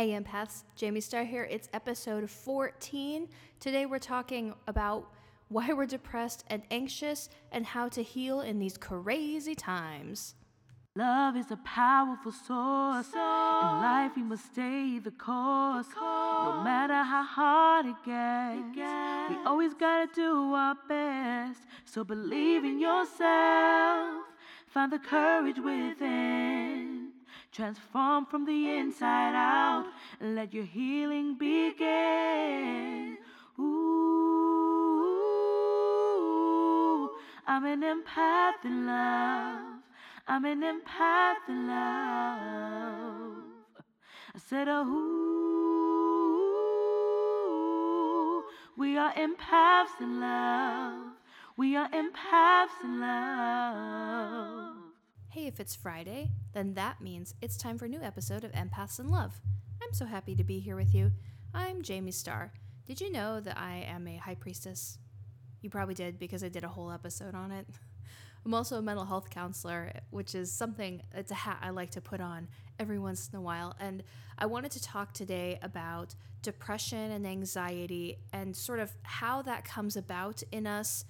Hey empaths, Jamie Star here. It's episode 14. Today we're talking about why we're depressed and anxious and how to heal in these crazy times. Love is a powerful source. In life, we must stay the course. No matter how hard it gets, we always gotta do our best. So believe in yourself. Find the courage within. Transform from the inside out and let your healing begin. Ooh, I'm an empath in love. I'm an empath in love. I said, ooh, we are empaths in love. We are empaths in love. Hey, if it's Friday, then that means it's time for a new episode of Empaths in Love. I'm so happy to be here with you. I'm Jamie Starr. Did you know that I am a high priestess? You probably did because I did a whole episode on it. I'm also a mental health counselor, which is something, it's a hat I like to put on every once in a while. And I wanted to talk today about depression and anxiety and sort of how that comes about in us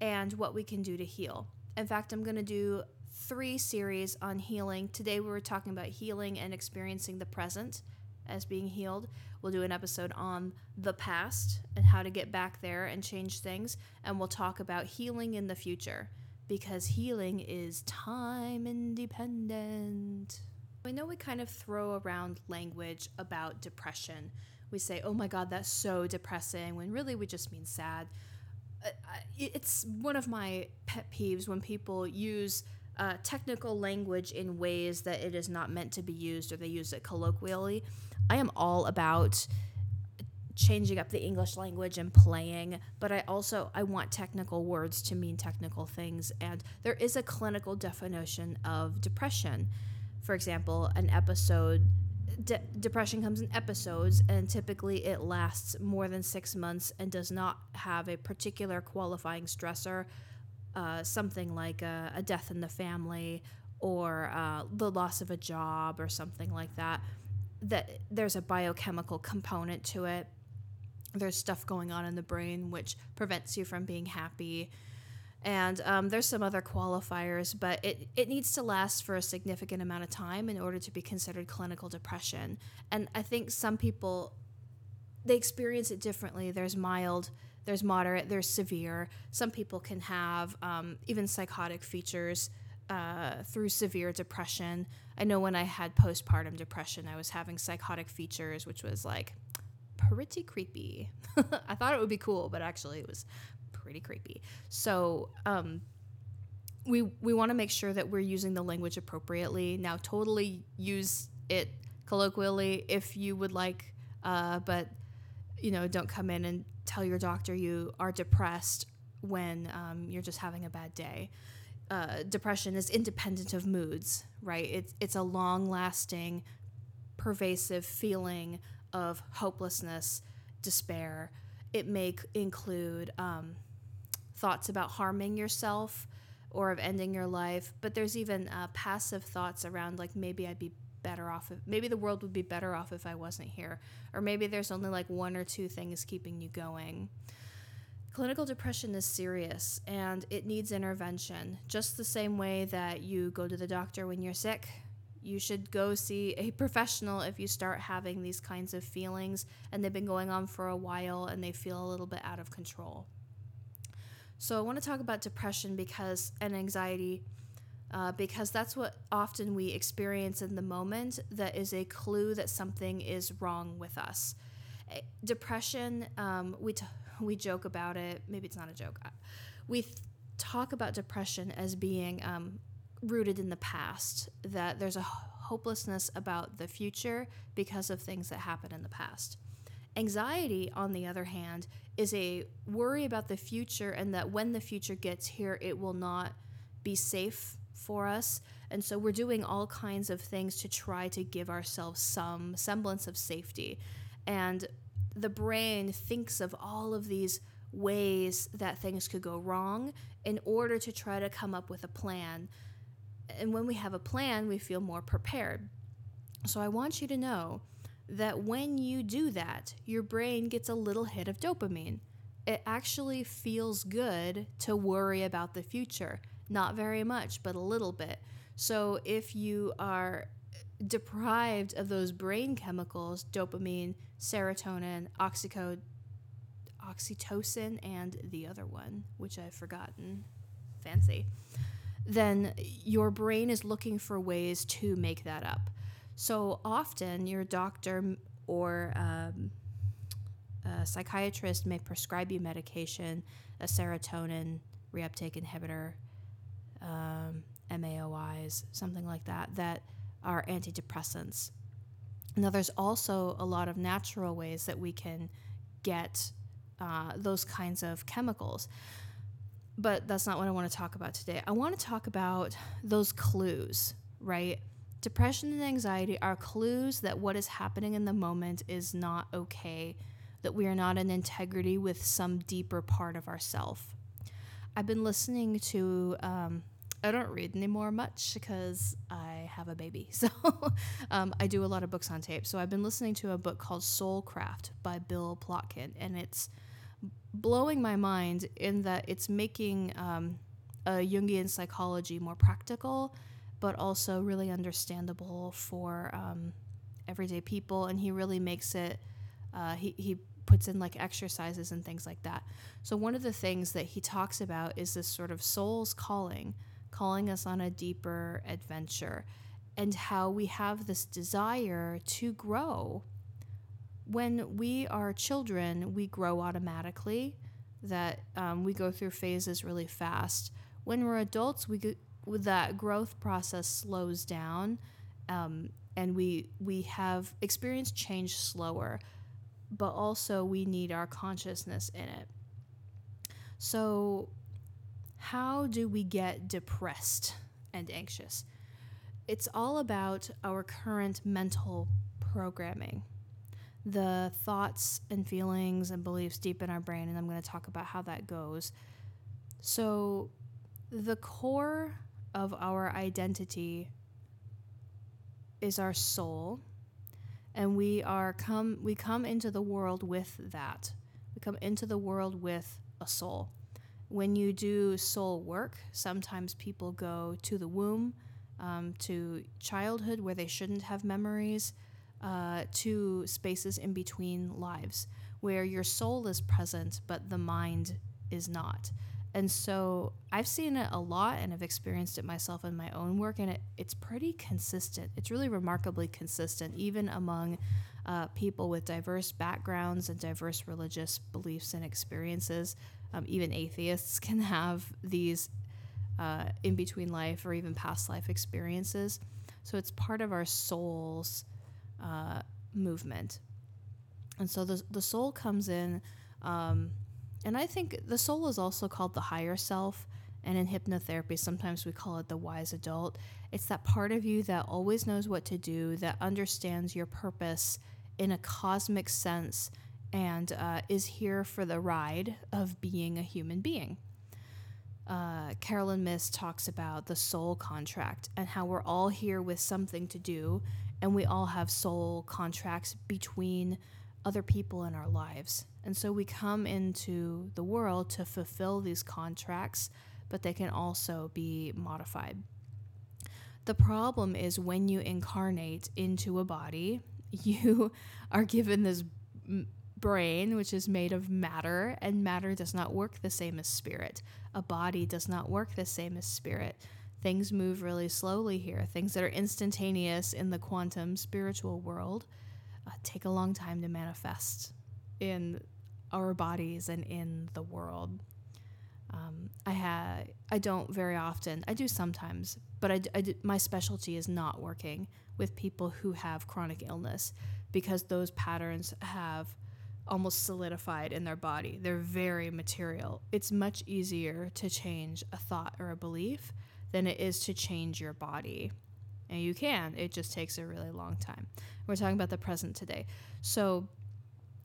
and what we can do to heal. In fact, I'm going to do three series on healing. Today we were talking about healing and experiencing the present as being healed. We'll do an episode on the past and how to get back there and change things. And we'll talk about healing in the future because healing is time independent. I know we kind of throw around language about depression. We say, oh my God, that's so depressing, when really we just mean sad. Uh, it's one of my pet peeves when people use uh, technical language in ways that it is not meant to be used or they use it colloquially. I am all about changing up the English language and playing, but I also I want technical words to mean technical things and there is a clinical definition of depression. For example, an episode de- depression comes in episodes and typically it lasts more than 6 months and does not have a particular qualifying stressor, uh, something like a, a, death in the family or uh, the loss of a job or something like that that there's a biochemical component to it there's stuff going on in the brain which prevents you from being happy. And um, there's some other qualifiers, but it, it needs to last for a significant amount of time in order to be considered clinical depression. And I think some people, they experience it differently. There's mild, there's moderate, there's severe. Some people can have um, even psychotic features uh, through severe depression. I know when I had postpartum depression, I was having psychotic features, which was like pretty creepy. I thought it would be cool, but actually it was pretty creepy. So, um, we we want to make sure that we're using the language appropriately. Now, totally use it colloquially if you would like, uh, but you know, don't come in and tell your doctor you are depressed when um, you're just having a bad day. Uh, depression is independent of moods, right? It's it's a long lasting, pervasive feeling of hopelessness, despair. It may include um, thoughts about harming yourself or of ending your life, but there's even uh, passive thoughts around like maybe I'd be better off if maybe the world would be better off if I wasn't here, or maybe there's only like one or two things keeping you going. Clinical depression is serious and it needs intervention, just the same way that you go to the doctor when you're sick you should go see a professional if you start having these kinds of feelings and they've been going on for a while and they feel a little bit out of control. So, I want to talk about depression because and anxiety uh, because that's what often we experience in the moment that is a clue that something is wrong with us. Eh, depression, um, we, t- we joke about it, maybe it's not a joke. We th- talk about depression as being um, rooted in the past, that there's a hopelessness about the future because of things that happened in the past. Anxiety, on the other hand, is a worry about the future and that when the future gets here, it will not be safe for us. And so we're doing all kinds of things to try to give ourselves some semblance of safety. And the brain thinks of all of these ways that things could go wrong in order to try to come up with a plan and when we have a plan, we feel more prepared. So I want you to know that when you do that, your brain gets a little hit of dopamine. It actually feels good to worry about the future. Not very much, but a little bit. So if you are deprived of those brain chemicals, dopamine, serotonin, oxyco- oxytocin, and the other one, which I've forgotten, fancy, then your brain is looking for ways to make that up. So often, your doctor or um, a psychiatrist may prescribe you medication, a serotonin reuptake inhibitor, um, MAOIs, something like that, that are antidepressants. Now, there's also a lot of natural ways that we can get uh, those kinds of chemicals. But that's not what I want to talk about today. I want to talk about those clues, right? Depression and anxiety are clues that what is happening in the moment is not okay, that we are not in integrity with some deeper part of ourself. I've been listening to, um, I don't read anymore much because I have a baby. So um, I do a lot of books on tape. So I've been listening to a book called Soulcraft by Bill Plotkin, and it's blowing my mind in that it's making um, a Jungian psychology more practical but also really understandable for um, everyday people. And he really makes it, uh, he, he puts in like exercises and things like that. So, one of the things that he talks about is this sort of soul's calling, calling us on a deeper adventure, and how we have this desire to grow. When we are children, we grow automatically, that um, we go through phases really fast. When we're adults, we, that growth process slows down um, and we we have experienced change slower but also we need our consciousness in it. So how do we get depressed and anxious? It's all about our current mental programming. The thoughts and feelings and beliefs deep in our brain and i'm going to talk about how that goes. So the core of our identity is our soul and we are come we come into the world with that. We come into the world with a soul. When you do soul work sometimes people go to the womb um, to childhood where they shouldn't have memories uh, to spaces in between lives where your soul is present but the mind is not and so I've seen it a lot and I've experienced it myself in my own work, and it, it's pretty consistent. It's really remarkably consistent, even among uh, people with diverse backgrounds and diverse religious beliefs and experiences. Um, even atheists can have these uh, in between life or even past life experiences. So it's part of our soul's uh, movement. And so the, the soul comes in. Um, and I think the soul is also called the higher self. And in hypnotherapy, sometimes we call it the wise adult. It's that part of you that always knows what to do, that understands your purpose in a cosmic sense, and uh, is here for the ride of being a human being. Uh, Caroline Myss talks about the soul contract and how we're all here with something to do, and we all have soul contracts between other people in our lives. And so we come into the world to fulfill these contracts, but they can also be modified. The problem is when you incarnate into a body, you are given this brain, which is made of matter, and matter does not work the same as spirit. A body does not work the same as spirit. Things move really slowly here. Things that are instantaneous in the quantum spiritual world uh, take a long time to manifest in our bodies and in the world. Um, I ha- I don't very often. I do sometimes, but I my specialty is not working with people who have chronic illness because those patterns have almost solidified in their body. They're very material. It's much easier to change a thought or a belief than it is to change your body. And you can, it just takes a really long time. We're talking about the present today. So,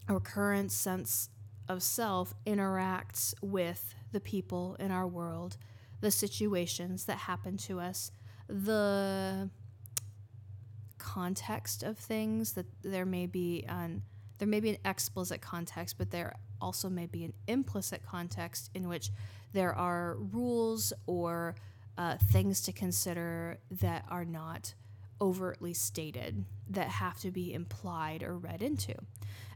our current sense of self interacts with the people in our world, the situations that happen to us, the context of things that there may be an there may be an explicit context, but there also may be an implicit context in which there are rules or uh, things to consider that are not overtly stated that have to be implied or read into.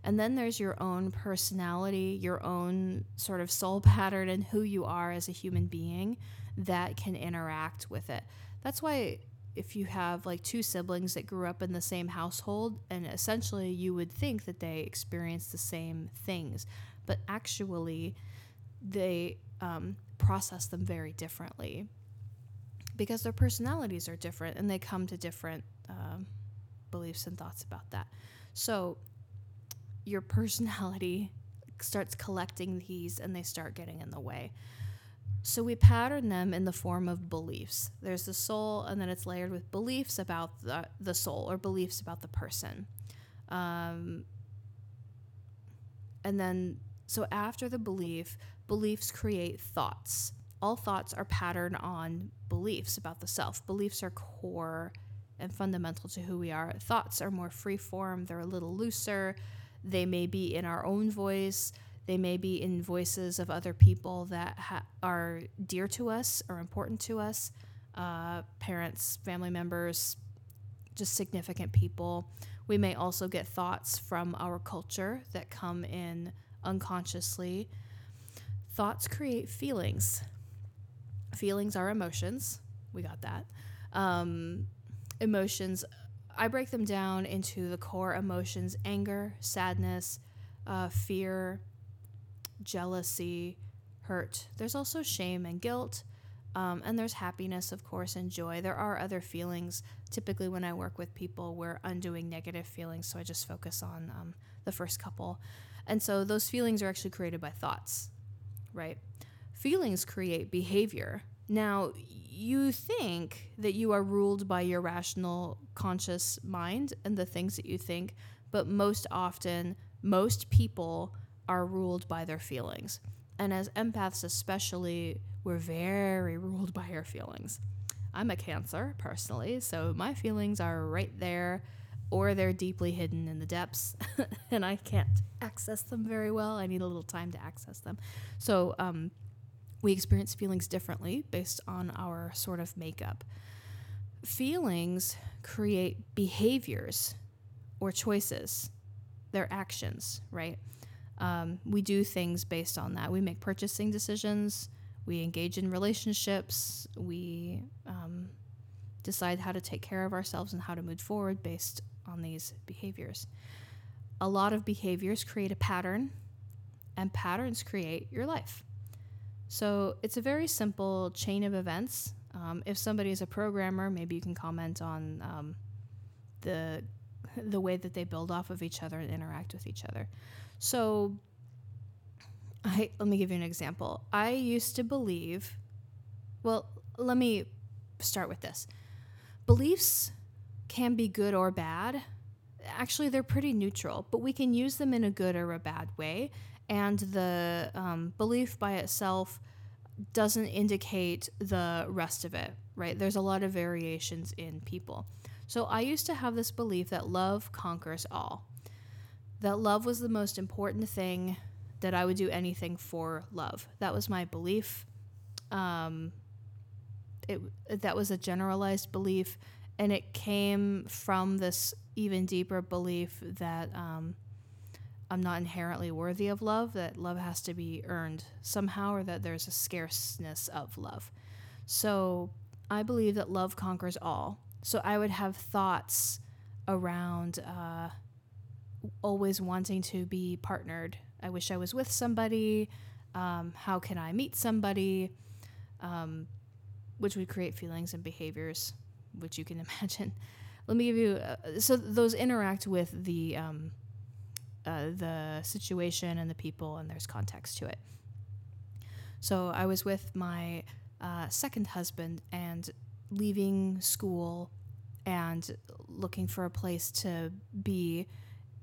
And then there's your own personality, your own sort of soul pattern, and who you are as a human being that can interact with it. That's why if you have like two siblings that grew up in the same household, and essentially you would think that they experience the same things, but actually they um, process them very differently because their personalities are different and they come to different um, beliefs and thoughts about that. So your personality starts collecting these and they start getting in the way. So we pattern them in the form of beliefs. There's the soul, and then it's layered with beliefs about the, the soul or beliefs about the person. Um, and then, so after the belief, beliefs create thoughts. All thoughts are patterned on beliefs about the self. Beliefs are core and fundamental to who we are. Thoughts are more free form, they're a little looser. They may be in our own voice, they may be in voices of other people that ha- are dear to us or important to us uh, parents, family members, just significant people. We may also get thoughts from our culture that come in unconsciously. Thoughts create feelings. Feelings are emotions. We got that. Um, emotions, I break them down into the core emotions anger, sadness, uh, fear, jealousy, hurt. There's also shame and guilt. Um, and there's happiness, of course, and joy. There are other feelings. Typically, when I work with people, we're undoing negative feelings, so I just focus on um, the first couple. And so those feelings are actually created by thoughts, right? Feelings create behavior. Now, you think that you are ruled by your rational, conscious mind and the things that you think, but most often, most people are ruled by their feelings. And as empaths, especially, we're very ruled by our feelings. I'm a Cancer personally, so my feelings are right there or they're deeply hidden in the depths and I can't access them very well. I need a little time to access them. So, um, we experience feelings differently based on our sort of makeup. Feelings create behaviors or choices, their actions, right? Um, we do things based on that. We make purchasing decisions, we engage in relationships, we um, decide how to take care of ourselves and how to move forward based on these behaviors. A lot of behaviors create a pattern, and patterns create your life. So it's a very simple chain of events. Um, if somebody is a programmer, maybe you can comment on um, the the way that they build off of each other and interact with each other. So, I let me give you an example. I used to believe. Well, let me start with this. Beliefs can be good or bad. Actually, they're pretty neutral, but we can use them in a good or a bad way and the um, belief by itself doesn't indicate the rest of it, right? There's a lot of variations in people. So I used to have this belief that love conquers all, that love was the most important thing, that I would do anything for love. That was my belief. Um, it, that was a generalized belief, and it came from this even deeper belief that. Um, I'm not inherently worthy of love, that love has to be earned somehow, or that there's a scarceness of love. So I believe that love conquers all. So I would have thoughts around uh, always wanting to be partnered. I wish I was with somebody. Um, how can I meet somebody? Um, which would create feelings and behaviors, which you can imagine. Let me give you uh, so those interact with the um, uh, the situation and the people, and there's context to it. So I was with my uh, second husband and leaving school and looking for a place to be.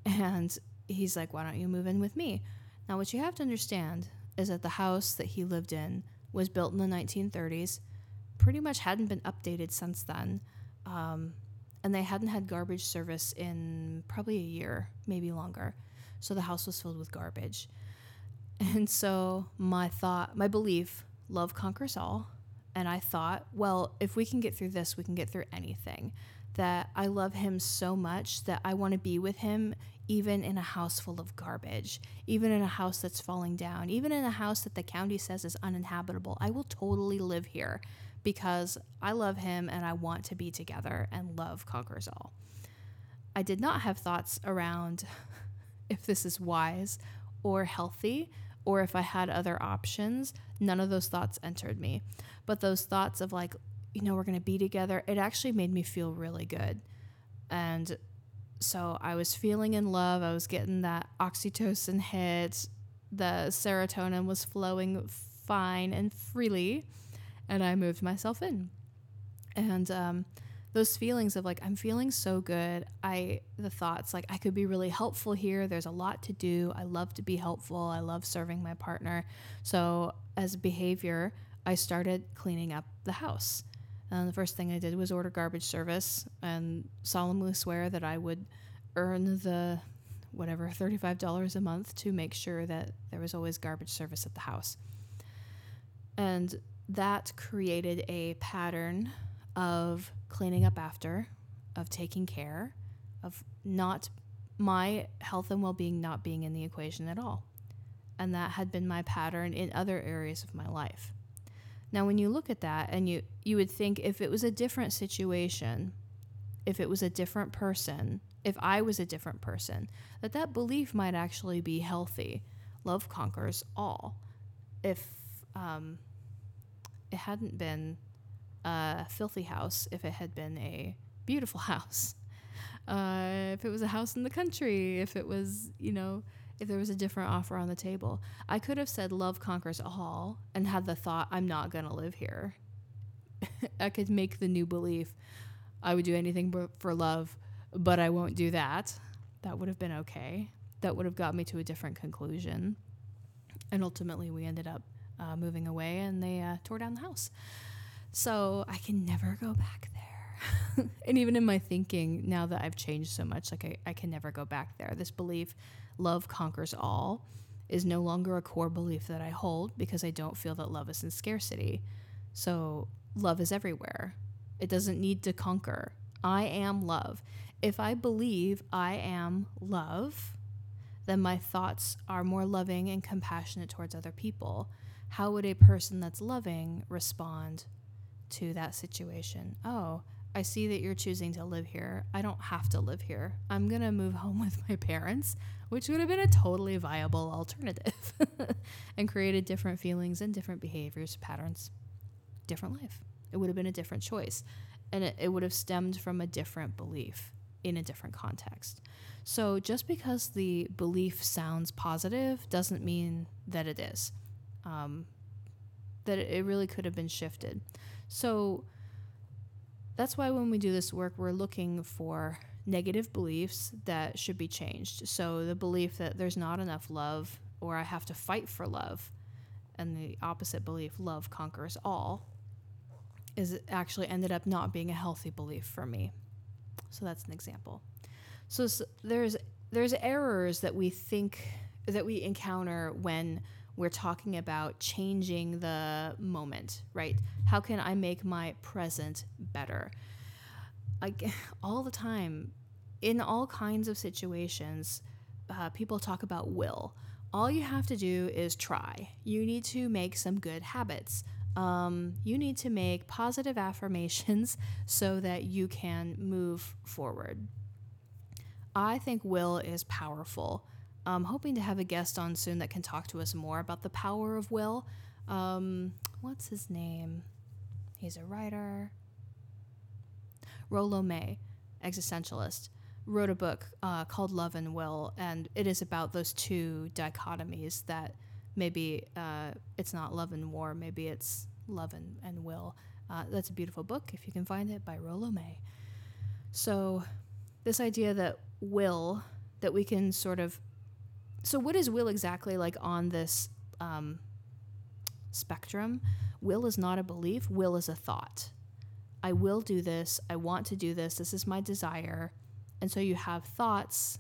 And he's like, Why don't you move in with me? Now, what you have to understand is that the house that he lived in was built in the 1930s, pretty much hadn't been updated since then. Um, and they hadn't had garbage service in probably a year, maybe longer. So the house was filled with garbage. And so my thought, my belief, love conquers all. And I thought, well, if we can get through this, we can get through anything. That I love him so much that I want to be with him even in a house full of garbage, even in a house that's falling down, even in a house that the county says is uninhabitable. I will totally live here because I love him and I want to be together and love conquers all. I did not have thoughts around if this is wise or healthy or if I had other options. None of those thoughts entered me. But those thoughts of like, you know, we're going to be together, it actually made me feel really good. And so I was feeling in love. I was getting that oxytocin hit. The serotonin was flowing fine and freely and I moved myself in. And um, those feelings of like I'm feeling so good. I the thoughts like I could be really helpful here. There's a lot to do. I love to be helpful. I love serving my partner. So as behavior, I started cleaning up the house. And the first thing I did was order garbage service and solemnly swear that I would earn the whatever $35 a month to make sure that there was always garbage service at the house. And that created a pattern of cleaning up after, of taking care, of not my health and well being not being in the equation at all. And that had been my pattern in other areas of my life. Now, when you look at that, and you, you would think if it was a different situation, if it was a different person, if I was a different person, that that belief might actually be healthy. Love conquers all. If um, it hadn't been a filthy house, if it had been a beautiful house, uh, if it was a house in the country, if it was, you know, if there was a different offer on the table, I could have said love conquers all and had the thought, I'm not going to live here. I could make the new belief, I would do anything for love, but I won't do that. That would have been okay. That would have got me to a different conclusion. And ultimately, we ended up uh, moving away and they uh, tore down the house. So I can never go back there. and even in my thinking, now that I've changed so much, like I, I can never go back there. This belief, love conquers all, is no longer a core belief that I hold because I don't feel that love is in scarcity. So love is everywhere. It doesn't need to conquer. I am love. If I believe I am love, then my thoughts are more loving and compassionate towards other people how would a person that's loving respond to that situation? Oh, I see that you're choosing to live here. I don't have to live here. I'm going to move home with my parents, which would have been a totally viable alternative and created different feelings and different behaviors, patterns, different life. It would have been a different choice. And it, it would have stemmed from a different belief in a different context. So just because the belief sounds positive doesn't mean that it is um, that it really could have been shifted. So that's why when we do this work, we're looking for negative beliefs that should be changed. So the belief that there's not enough love or I have to fight for love, and the opposite belief, love conquers all, is actually ended up not being a healthy belief for me. So that's an example. So, so there's there's errors that we think that we encounter when we're talking about changing the moment, right? How can I make my present better? Like all the time, in all kinds of situations, uh, people talk about will. All you have to do is try. You need to make some good habits. Um, you need to make positive affirmations so that you can move forward. I think will is powerful. I'm hoping to have a guest on soon that can talk to us more about the power of will. Um, what's his name? He's a writer. Rollo May, existentialist, wrote a book uh, called Love and Will, and it is about those two dichotomies that maybe uh, it's not love and war, maybe it's love and, and will. Uh, that's a beautiful book if you can find it by Rollo May. So, this idea that will, that we can sort of so what is will exactly like on this um, spectrum will is not a belief will is a thought I will do this. I want to do this. This is my desire. And so you have thoughts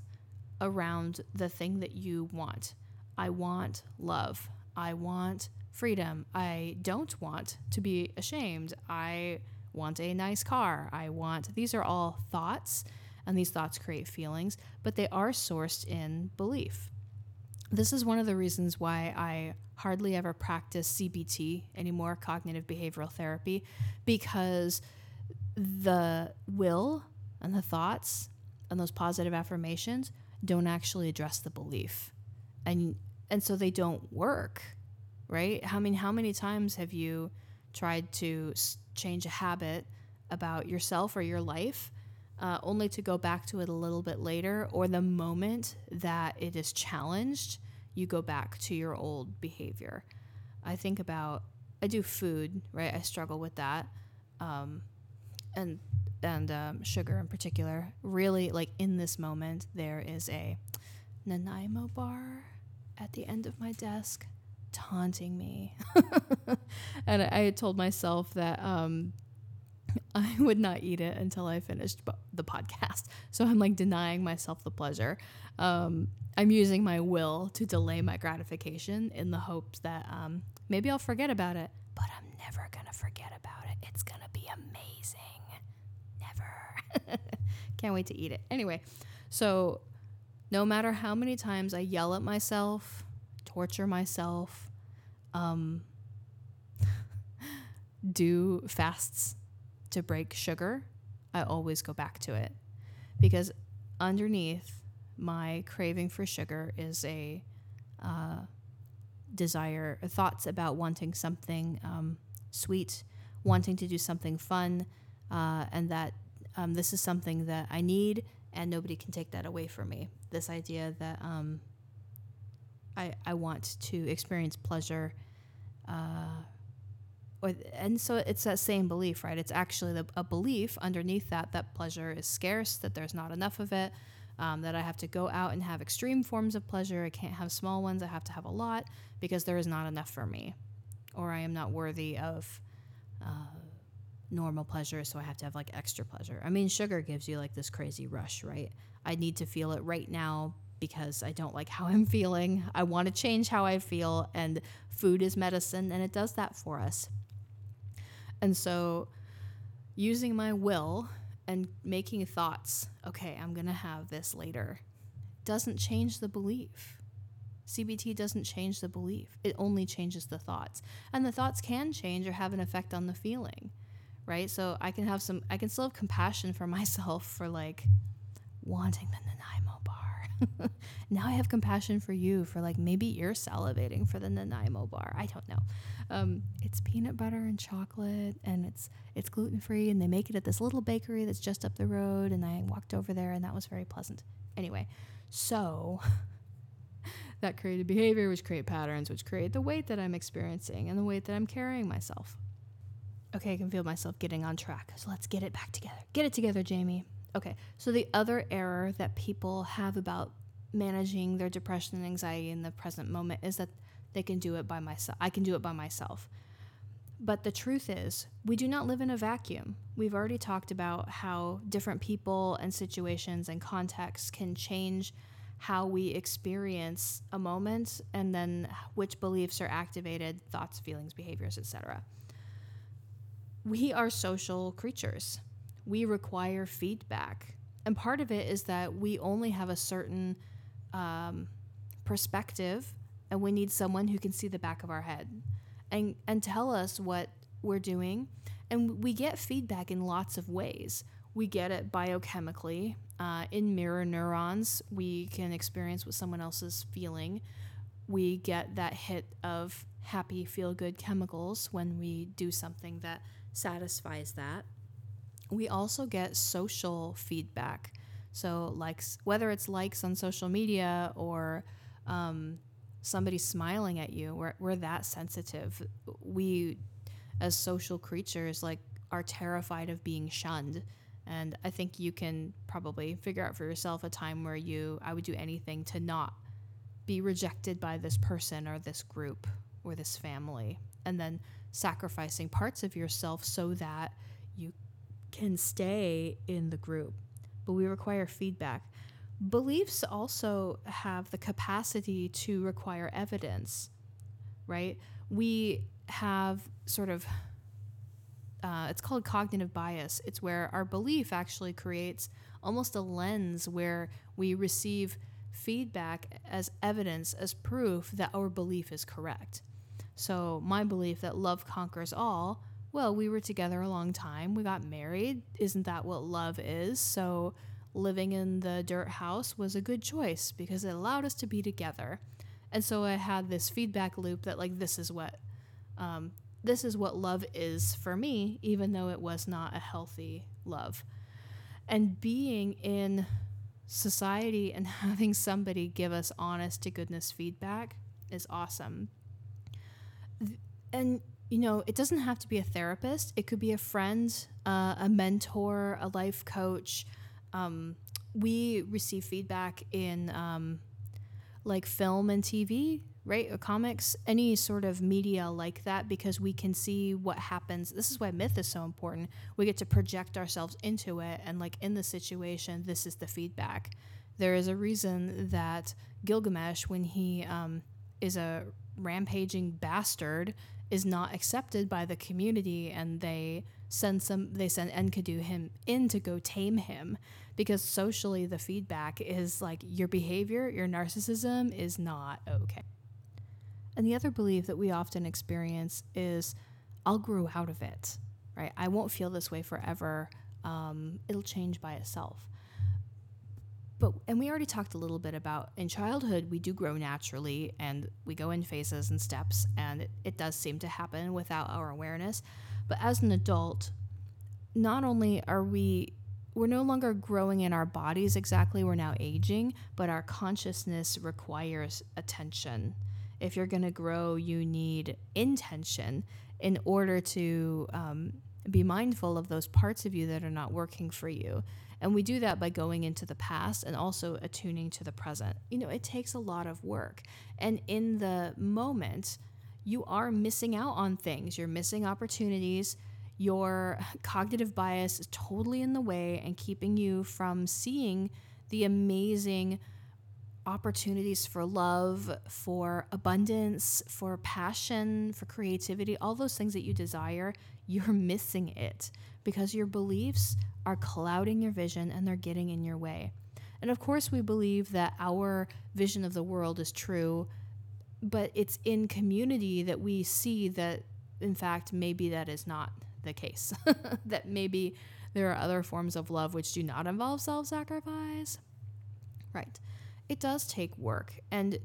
around the thing that you want. I want love. I want freedom. I don't want to be ashamed. I want a nice car. I want, these are all thoughts, and these thoughts create feelings, but they are sourced in belief. This is one of the reasons why I hardly ever practice CBT anymore, cognitive behavioral therapy, because the will and the thoughts and those positive affirmations don't actually address the belief. And and so they don't work, right? How many how many times have you tried to change a habit about yourself or your life uh, only to go back to it a little bit later or the moment that it is challenged you go back to your old behavior. I think about i do food right? I struggle with that um, and and um, sugar in particular. Really like in this moment there is a nanaimo bar at the end of my desk taunting me. and I had told myself that um, I would not eat it until I finished the podcast. So I'm like denying myself the pleasure. Um, I'm using my will to delay my gratification in the hopes that um, maybe I'll forget about it, but I'm never going to forget about it. It's going to be amazing. Never. Can't wait to eat it. Anyway, so no matter how many times I yell at myself, torture myself, um, do fasts to break sugar, I always go back to it because underneath my craving for sugar is a uh, desire, thoughts about wanting something um, sweet, wanting to do something fun, uh, and that um, this is something that I need and nobody can take that away from me. This idea that um, I, I want to experience pleasure. Uh, or, and so it's that same belief, right? It's actually the, a belief underneath that that pleasure is scarce, that there's not enough of it, um, that I have to go out and have extreme forms of pleasure. I can't have small ones. I have to have a lot because there is not enough for me, or I am not worthy of uh, normal pleasure. So I have to have like extra pleasure. I mean, sugar gives you like this crazy rush, right? I need to feel it right now because I don't like how I'm feeling. I want to change how I feel, and food is medicine, and it does that for us. And so, using my will and making thoughts, okay, I'm going to have this later, doesn't change the belief. CBT doesn't change the belief, it only changes the thoughts. And the thoughts can change or have an effect on the feeling, right? So I can have some, I can still have compassion for myself for like wanting the now I have compassion for you for like maybe you're salivating for the Nanaimo bar. I don't know. Um, it's peanut butter and chocolate, and it's it's gluten free, and they make it at this little bakery that's just up the road. And I walked over there, and that was very pleasant. Anyway, so that created behavior, which create patterns, which create the weight that I'm experiencing and the weight that I'm carrying myself. Okay, I can feel myself getting on track. So let's get it back together. Get it together, Jamie. Okay, so the other error that people have about managing their depression and anxiety in the present moment is that they can do it by myself. I can do it by myself. But the truth is, we do not live in a vacuum. We've already talked about how different people and situations and contexts can change how we experience a moment and then which beliefs are activated, thoughts, feelings, behaviors, etc. We are social creatures we require feedback. And part of it is that we only have a certain um, perspective and we need someone who can see the back of our head and, and tell us what we're doing. And we get feedback in lots of ways. We get it biochemically. Uh, in mirror neurons, we can experience what someone else is feeling. We get that hit of happy, feel good chemicals when we do something that satisfies that we also get social feedback. So, likes, whether it's likes on social media or um, somebody smiling at you, we're, we're that sensitive. We, as social creatures, like, are terrified of being shunned. And I think you can probably figure out for yourself a time where you, I would do anything to not be rejected by this person or this group or this family. And then sacrificing parts of yourself so that you can stay in the group, but we require feedback. Beliefs also have the capacity to require evidence, right? We have sort of uh, it's called cognitive bias. It's where our belief actually creates almost a lens where we receive feedback as evidence, as proof that our belief is correct. So, my belief that love conquers all, well, we were together a long time. We got married. Isn't that what love is? So, living in the dirt house was a good choice because it allowed us to be together. And so I had this feedback loop that, like, this is what um, this is what love is for me, even though it was not a healthy love. And being in society and having somebody give us honest to goodness feedback is awesome. And, you know, it doesn't have to be a therapist, it could be a friend, uh, a mentor, a life coach. Um, we receive feedback in um, like film and TV right? Or comics, any sort of media like that, because we can see what happens. This is why myth is so important. We get to project ourselves into it, and like in the situation, this is the feedback. There is a reason that Gilgamesh, when he um, is a rampaging bastard, is not accepted by the community, and they send some they send Enkidu him in to go tame him because socially the feedback is like your behavior, your narcissism is not okay. And the other belief that we often experience is I'll grow out of it, right? I won't feel this way forever. Um, it'll change by itself. But, and we already talked a little bit about in childhood, we do grow naturally and we go in phases and steps, and it, it does seem to happen without our awareness. But as an adult, not only are we we're no longer growing in our bodies exactly, we're now aging, but our consciousness requires attention if you're going to grow, you need intention in order to um, be mindful of those parts of you that are not working for you. And we do that by going into the past and also attuning to the present. You know, it takes a lot of work. And in the moment, you are missing out on things, you're missing opportunities. Your cognitive bias is totally in the way and keeping you from seeing the amazing opportunities for love, for abundance, for passion, for creativity, all those things that you desire, you're missing it because your beliefs are clouding your vision and they're getting in your way. And of course, we believe that our vision of the world is true, but it's in community that we see that, in fact, maybe that is not the case. that maybe there are other forms of love which do not involve self sacrifice. Right it does take work. And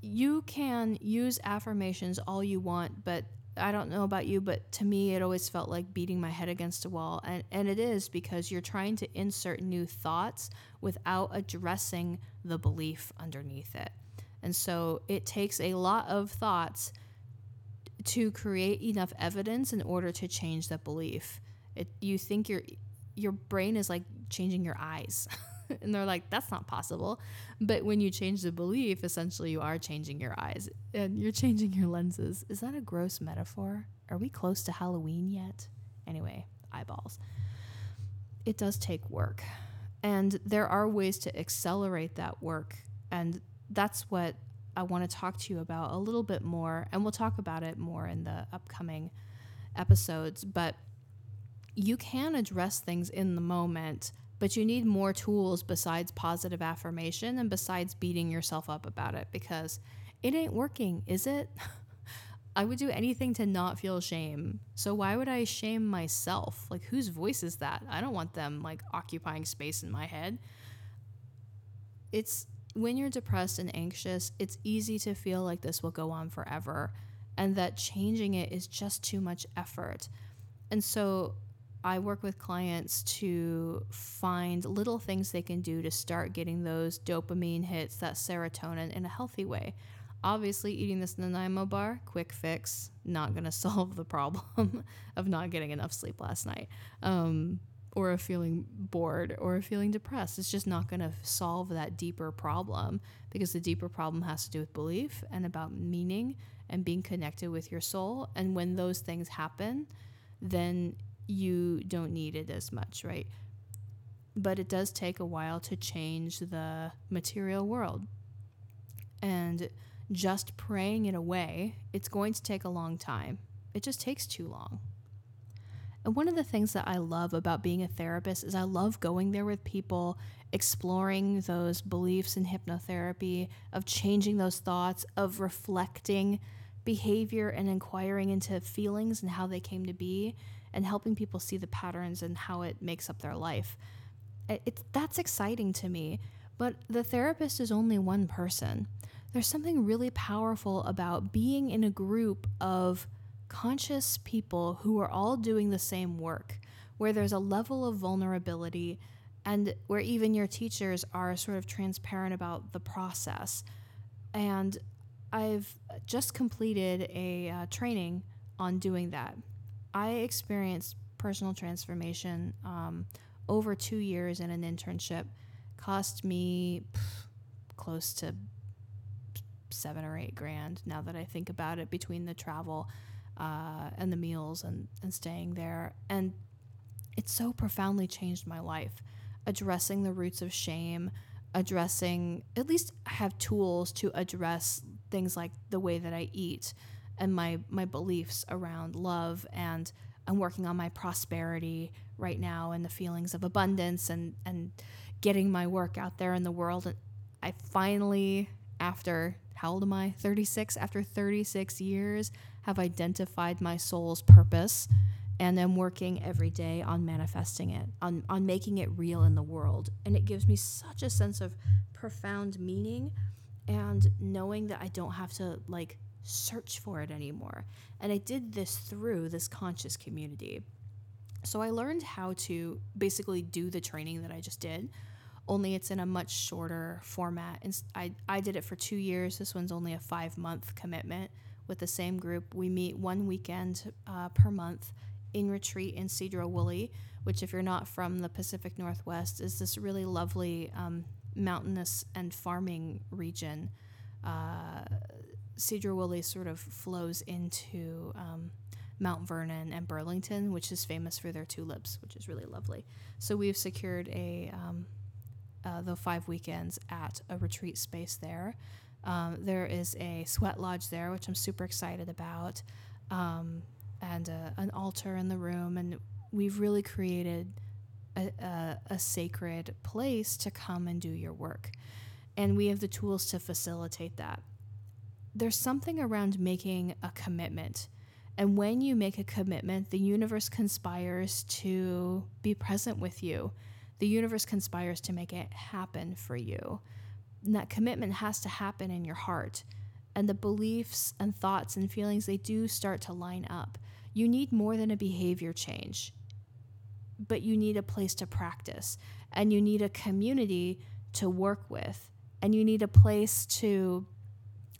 you can use affirmations all you want, but I don't know about you, but to me, it always felt like beating my head against a wall. And, and it is because you're trying to insert new thoughts without addressing the belief underneath it. And so it takes a lot of thoughts to create enough evidence in order to change that belief. It, you think your your brain is like changing your eyes. and they're like, that's not possible. But when you change the belief, essentially you are changing your eyes and you're changing your lenses. Is that a gross metaphor? Are we close to Halloween yet? Anyway, eyeballs. It does take work. And there are ways to accelerate that work. And that's what I want to talk to you about a little bit more. And we'll talk about it more in the upcoming episodes. But you can address things in the moment but you need more tools besides positive affirmation and besides beating yourself up about it because it ain't working, is it? I would do anything to not feel shame. So why would I shame myself? Like whose voice is that? I don't want them like occupying space in my head. It's when you're depressed and anxious, it's easy to feel like this will go on forever and that changing it is just too much effort. And so I work with clients to find little things they can do to start getting those dopamine hits, that serotonin in a healthy way. Obviously, eating this Nanaimo bar, quick fix, not going to solve the problem of not getting enough sleep last night. Um, or of feeling bored or of feeling depressed. It's just not going to solve that deeper problem because the deeper problem has to do with belief and about meaning and being connected with your soul. And when those things happen, then you don't need it as much, right? But it does take a while to change the material world. And just praying it away, it's going to take a long time. It just takes too long. And one of the things that I love about being a therapist is I love going there with people, exploring those beliefs in hypnotherapy, of changing those thoughts, of reflecting behavior and inquiring into feelings and how they came to be, and helping people see the patterns and how it makes up their life. It, that's exciting to me. But the therapist is only one person. There's something really powerful about being in a group of conscious people who are all doing the same work, where there's a level of vulnerability and where even your teachers are sort of transparent about the process. And I've just completed a uh, training on doing that. I experienced personal transformation um, over two years in an internship, cost me pff, close to seven or eight grand now that I think about it between the travel uh, and the meals and, and staying there. And it so profoundly changed my life. Addressing the roots of shame, addressing, at least have tools to address things like the way that I eat and my, my beliefs around love. And I'm working on my prosperity right now and the feelings of abundance and, and getting my work out there in the world. And I finally, after how old am I? 36. After 36 years, have identified my soul's purpose and I'm working every day on manifesting it, on, on making it real in the world. And it gives me such a sense of profound meaning and knowing that I don't have to like search for it anymore. And I did this through this conscious community. So I learned how to basically do the training that I just did only it's in a much shorter format. And I, I did it for two years. This one's only a five month commitment with the same group. We meet one weekend uh, per month in retreat in Sedro-Woolley, which, if you're not from the Pacific Northwest, is this really lovely um, mountainous and farming region. Uh, Sedro-Woolley sort of flows into um, Mount Vernon and Burlington, which is famous for their tulips, which is really lovely. So we've secured a um, uh, the five weekends at a retreat space there. Um, there is a sweat lodge there, which I'm super excited about, um, and a, an altar in the room. And we've really created a, a, a sacred place to come and do your work. And we have the tools to facilitate that. There's something around making a commitment. And when you make a commitment, the universe conspires to be present with you the universe conspires to make it happen for you. And that commitment has to happen in your heart. And the beliefs and thoughts and feelings, they do start to line up. You need more than a behavior change, but you need a place to practice. And you need a community to work with. And you need a place to,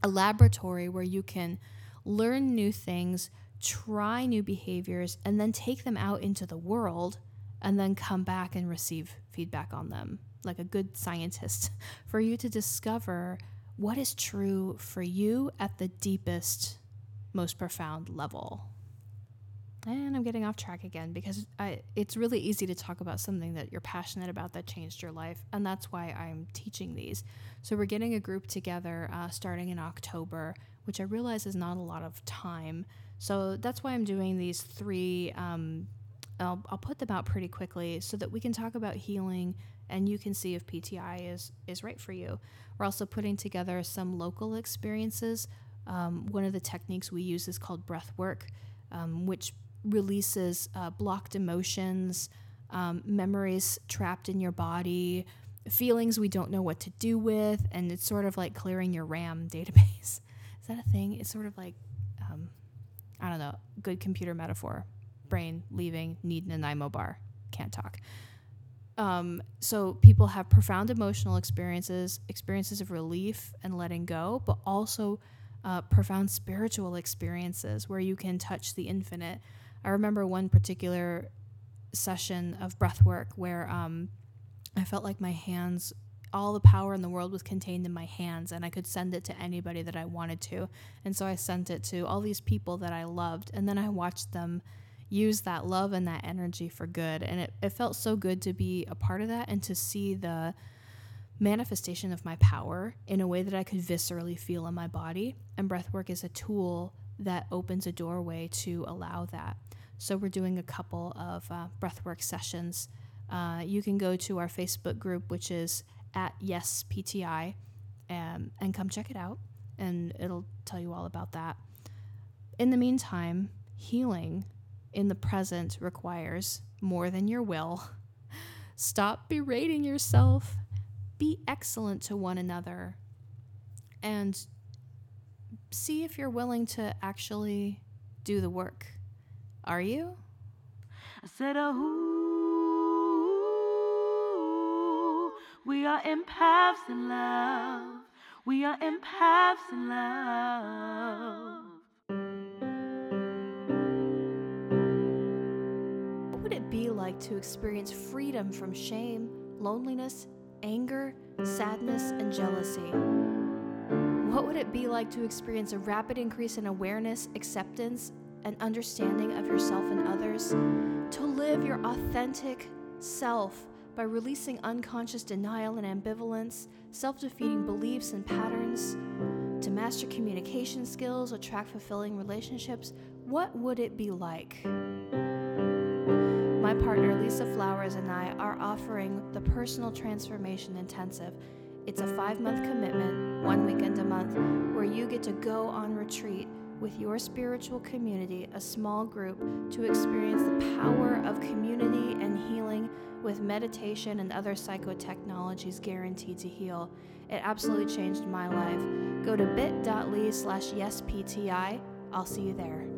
a laboratory where you can learn new things, try new behaviors, and then take them out into the world and then come back and receive feedback on them, like a good scientist, for you to discover what is true for you at the deepest, most profound level. And I'm getting off track again because I, it's really easy to talk about something that you're passionate about that changed your life. And that's why I'm teaching these. So, we're getting a group together uh, starting in October, which I realize is not a lot of time. So, that's why I'm doing these three um, I'll, I'll put them out pretty quickly so that we can talk about healing and you can see if PTI is, is right for you. We're also putting together some local experiences. Um, one of the techniques we use is called breath work, um, which releases uh, blocked emotions, um, memories trapped in your body, feelings we don't know what to do with, and it's sort of like clearing your RAM database. Is that a thing? It's sort of like, um, I don't know, good computer metaphor brain leaving, need Nanaimo bar, can't talk. Um, so people have profound emotional experiences, experiences of relief and letting go, but also uh, profound spiritual experiences where you can touch the infinite. I remember one particular session of breath work where um, I felt like my hands, all the power in the world was contained in my hands, and I could send it to anybody that I wanted to. And so I sent it to all these people that I loved, and then I watched them use that love and that energy for good. And it, it felt so good to be a part of that and to see the manifestation of my power in a way that I could viscerally feel in my body. And breath work is a tool that opens a doorway to allow that. So we're doing a couple of uh, breathwork sessions. Uh, you can go to our Facebook group, which is at Yes PTI, and, and come check it out, and it'll tell you all about that. In the meantime, healing in the present requires more than your will. Stop berating yourself. Be excellent to one another. And see if you're willing to actually do the work. Are you? I said, oh, we are empaths in love. We are empaths in love. What would it be like to experience freedom from shame, loneliness, anger, sadness, and jealousy? What would it be like to experience a rapid increase in awareness, acceptance, and understanding of yourself and others? To live your authentic self by releasing unconscious denial and ambivalence, self defeating beliefs and patterns? To master communication skills, attract fulfilling relationships? What would it be like? My partner Lisa Flowers and I are offering the Personal Transformation Intensive. It's a five month commitment, one weekend a month, where you get to go on retreat with your spiritual community, a small group, to experience the power of community and healing with meditation and other psychotechnologies guaranteed to heal. It absolutely changed my life. Go to bit.ly slash yespti. I'll see you there.